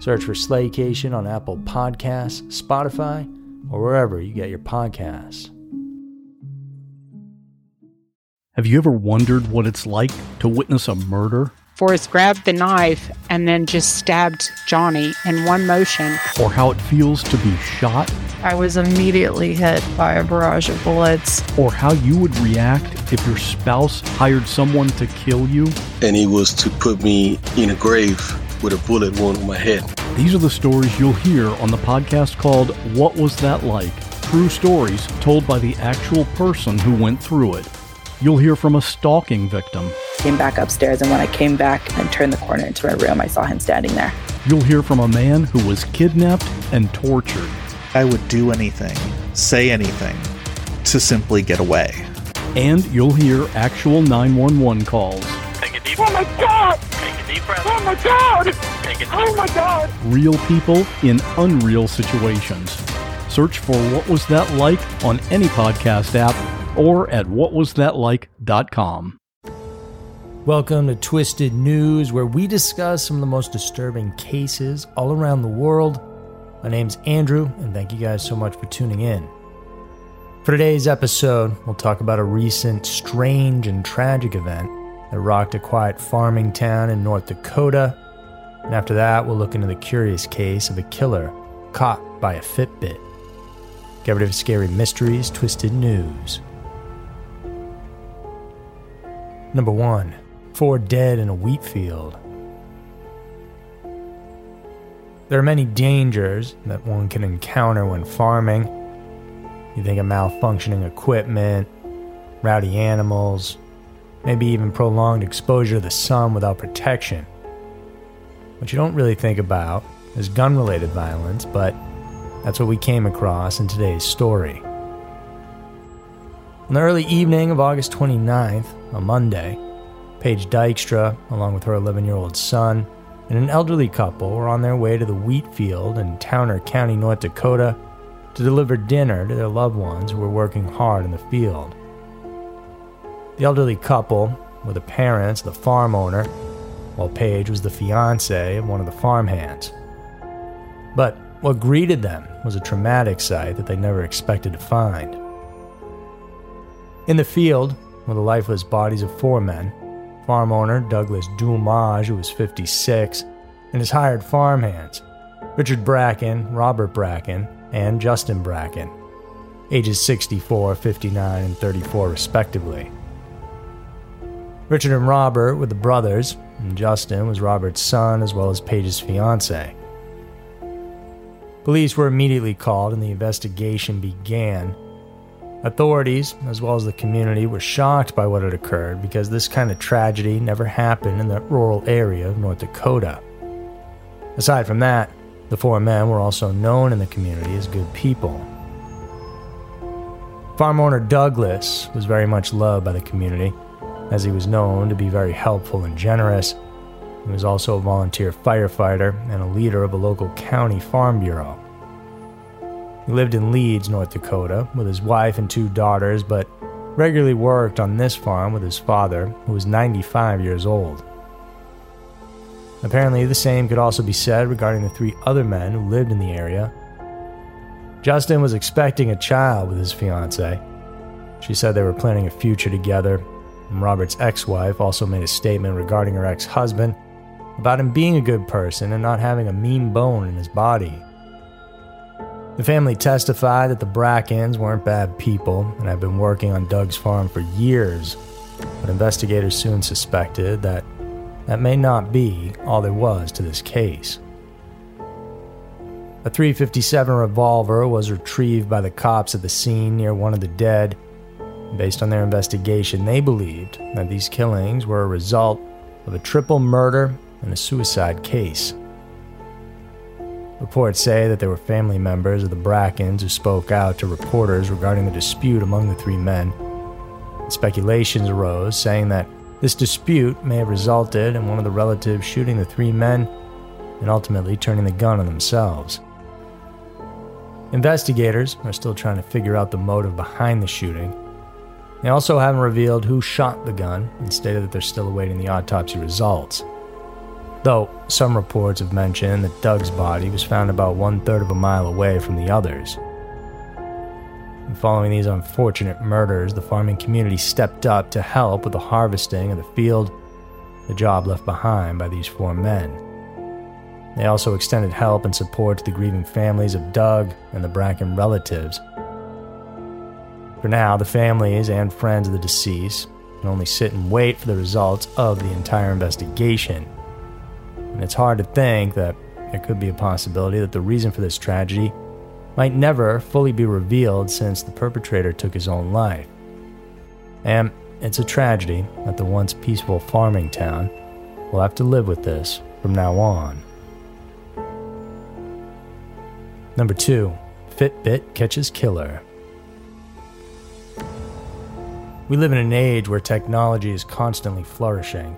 Search for Slaycation on Apple Podcasts, Spotify, or wherever you get your podcasts. Have you ever wondered what it's like to witness a murder? Forrest grabbed the knife and then just stabbed Johnny in one motion. Or how it feels to be shot? I was immediately hit by a barrage of bullets. Or how you would react if your spouse hired someone to kill you? And he was to put me in a grave with a bullet wound on my head. These are the stories you'll hear on the podcast called What Was That Like? True stories told by the actual person who went through it. You'll hear from a stalking victim. Came back upstairs, and when I came back and turned the corner into my room, I saw him standing there. You'll hear from a man who was kidnapped and tortured. I would do anything, say anything, to simply get away. And you'll hear actual 911 calls. Take a deep Oh my God! Take a deep breath. Oh my God! Take a deep Oh my God! Real people in unreal situations. Search for What Was That Like on any podcast app or at whatwasthatlike.com. Welcome to Twisted News, where we discuss some of the most disturbing cases all around the world. My name's Andrew, and thank you guys so much for tuning in. For today's episode, we'll talk about a recent strange and tragic event that rocked a quiet farming town in North Dakota. And after that, we'll look into the curious case of a killer caught by a Fitbit. Get rid of scary mysteries, twisted news. Number one, four dead in a wheat field. There are many dangers that one can encounter when farming. You think of malfunctioning equipment, rowdy animals, maybe even prolonged exposure to the sun without protection. What you don't really think about is gun related violence, but that's what we came across in today's story. On the early evening of August 29th, a Monday, Paige Dykstra, along with her 11 year old son, and an elderly couple were on their way to the wheat field in Towner County, North Dakota, to deliver dinner to their loved ones who were working hard in the field. The elderly couple were the parents the farm owner, while Paige was the fiance of one of the farmhands. But what greeted them was a traumatic sight that they never expected to find. In the field were the lifeless bodies of four men farm owner Douglas Dumage, who was 56, and his hired farmhands Richard Bracken, Robert Bracken, and Justin Bracken, ages 64, 59, and 34, respectively. Richard and Robert were the brothers, and Justin was Robert's son as well as Paige's fiance. Police were immediately called and the investigation began. Authorities, as well as the community, were shocked by what had occurred because this kind of tragedy never happened in that rural area of North Dakota. Aside from that, the four men were also known in the community as good people. Farm owner Douglas was very much loved by the community, as he was known to be very helpful and generous. He was also a volunteer firefighter and a leader of a local county farm bureau. He lived in Leeds, North Dakota, with his wife and two daughters, but regularly worked on this farm with his father, who was 95 years old. Apparently, the same could also be said regarding the three other men who lived in the area. Justin was expecting a child with his fiancee. She said they were planning a future together, Robert's ex wife also made a statement regarding her ex husband about him being a good person and not having a mean bone in his body. The family testified that the Brackens weren't bad people and had been working on Doug's farm for years, but investigators soon suspected that that may not be all there was to this case. A 357 revolver was retrieved by the cops at the scene near one of the dead. Based on their investigation, they believed that these killings were a result of a triple murder and a suicide case. Reports say that there were family members of the Brackens who spoke out to reporters regarding the dispute among the three men. Speculations arose saying that this dispute may have resulted in one of the relatives shooting the three men and ultimately turning the gun on themselves. Investigators are still trying to figure out the motive behind the shooting. They also haven't revealed who shot the gun and stated that they're still awaiting the autopsy results. Though some reports have mentioned that Doug's body was found about one third of a mile away from the others. And following these unfortunate murders, the farming community stepped up to help with the harvesting of the field, the job left behind by these four men. They also extended help and support to the grieving families of Doug and the Bracken relatives. For now, the families and friends of the deceased can only sit and wait for the results of the entire investigation and it's hard to think that there could be a possibility that the reason for this tragedy might never fully be revealed since the perpetrator took his own life. And it's a tragedy that the once peaceful farming town will have to live with this from now on. Number 2 Fitbit catches killer. We live in an age where technology is constantly flourishing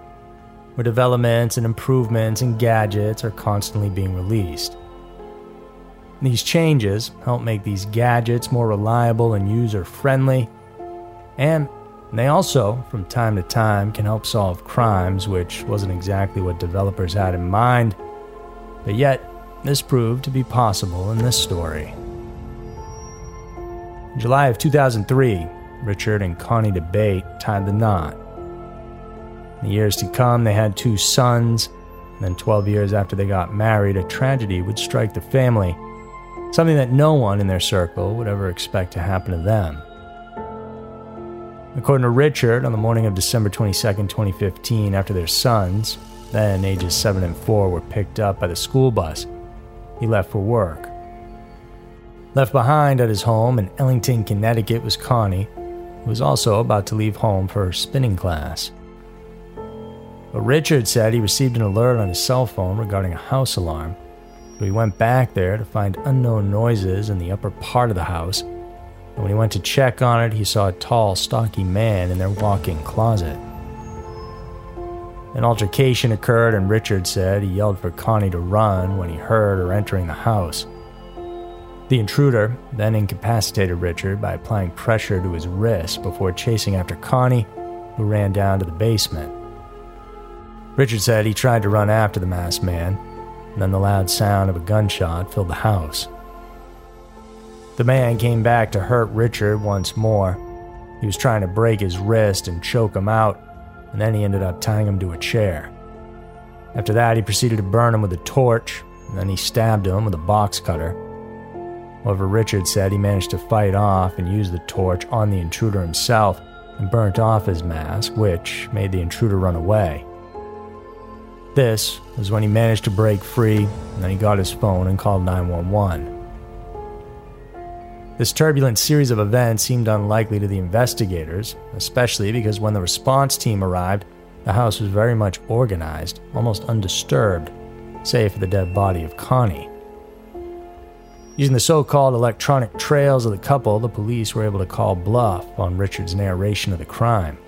where developments and improvements and gadgets are constantly being released. These changes help make these gadgets more reliable and user friendly, and they also, from time to time, can help solve crimes, which wasn't exactly what developers had in mind, but yet, this proved to be possible in this story. In July of 2003, Richard and Connie Dabate tied the knot in the years to come, they had two sons. And then, 12 years after they got married, a tragedy would strike the family, something that no one in their circle would ever expect to happen to them. According to Richard, on the morning of December 22, 2015, after their sons, then ages 7 and 4, were picked up by the school bus, he left for work. Left behind at his home in Ellington, Connecticut was Connie, who was also about to leave home for her spinning class. But Richard said he received an alert on his cell phone regarding a house alarm. So he went back there to find unknown noises in the upper part of the house. And when he went to check on it, he saw a tall, stocky man in their walk in closet. An altercation occurred, and Richard said he yelled for Connie to run when he heard her entering the house. The intruder then incapacitated Richard by applying pressure to his wrist before chasing after Connie, who ran down to the basement. Richard said he tried to run after the masked man, and then the loud sound of a gunshot filled the house. The man came back to hurt Richard once more. He was trying to break his wrist and choke him out, and then he ended up tying him to a chair. After that, he proceeded to burn him with a torch, and then he stabbed him with a box cutter. However, Richard said he managed to fight off and use the torch on the intruder himself and burnt off his mask, which made the intruder run away. This was when he managed to break free, and then he got his phone and called 911. This turbulent series of events seemed unlikely to the investigators, especially because when the response team arrived, the house was very much organized, almost undisturbed, save for the dead body of Connie. Using the so called electronic trails of the couple, the police were able to call bluff on Richard's narration of the crime.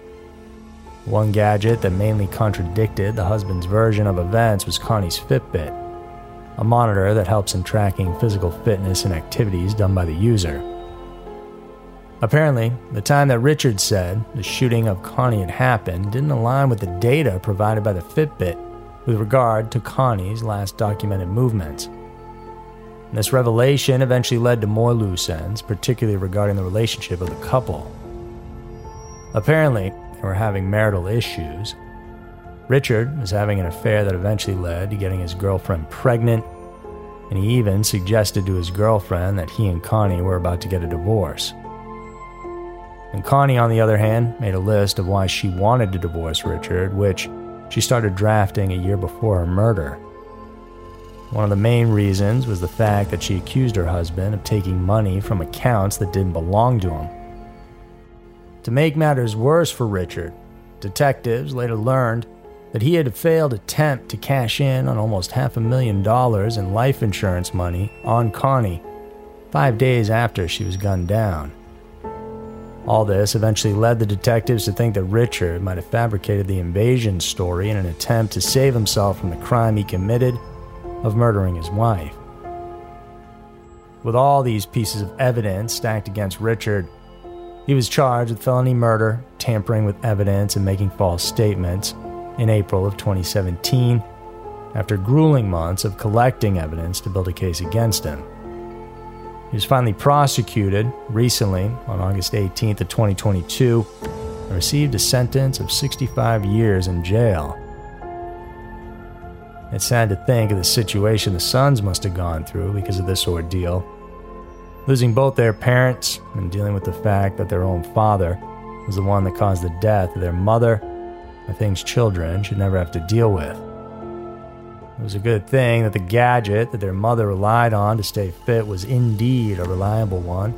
One gadget that mainly contradicted the husband's version of events was Connie's Fitbit. a monitor that helps in tracking physical fitness and activities done by the user. Apparently, the time that Richard said the shooting of Connie had happened didn't align with the data provided by the Fitbit with regard to Connie's last documented movements. This revelation eventually led to more loose ends, particularly regarding the relationship of the couple. Apparently, they were having marital issues. Richard was having an affair that eventually led to getting his girlfriend pregnant, and he even suggested to his girlfriend that he and Connie were about to get a divorce. And Connie, on the other hand, made a list of why she wanted to divorce Richard, which she started drafting a year before her murder. One of the main reasons was the fact that she accused her husband of taking money from accounts that didn't belong to him. To make matters worse for Richard, detectives later learned that he had a failed attempt to cash in on almost half a million dollars in life insurance money on Connie five days after she was gunned down. All this eventually led the detectives to think that Richard might have fabricated the invasion story in an attempt to save himself from the crime he committed of murdering his wife. With all these pieces of evidence stacked against Richard, he was charged with felony murder, tampering with evidence, and making false statements in April of 2017 after grueling months of collecting evidence to build a case against him. He was finally prosecuted recently on August 18th of 2022 and received a sentence of 65 years in jail. It's sad to think of the situation the sons must have gone through because of this ordeal. Losing both their parents and dealing with the fact that their own father was the one that caused the death of their mother are things children should never have to deal with. It was a good thing that the gadget that their mother relied on to stay fit was indeed a reliable one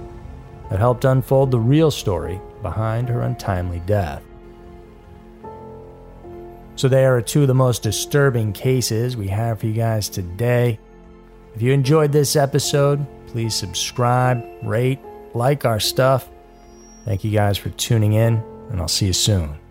that helped unfold the real story behind her untimely death. So, there are two of the most disturbing cases we have for you guys today. If you enjoyed this episode, please subscribe, rate, like our stuff. Thank you guys for tuning in, and I'll see you soon.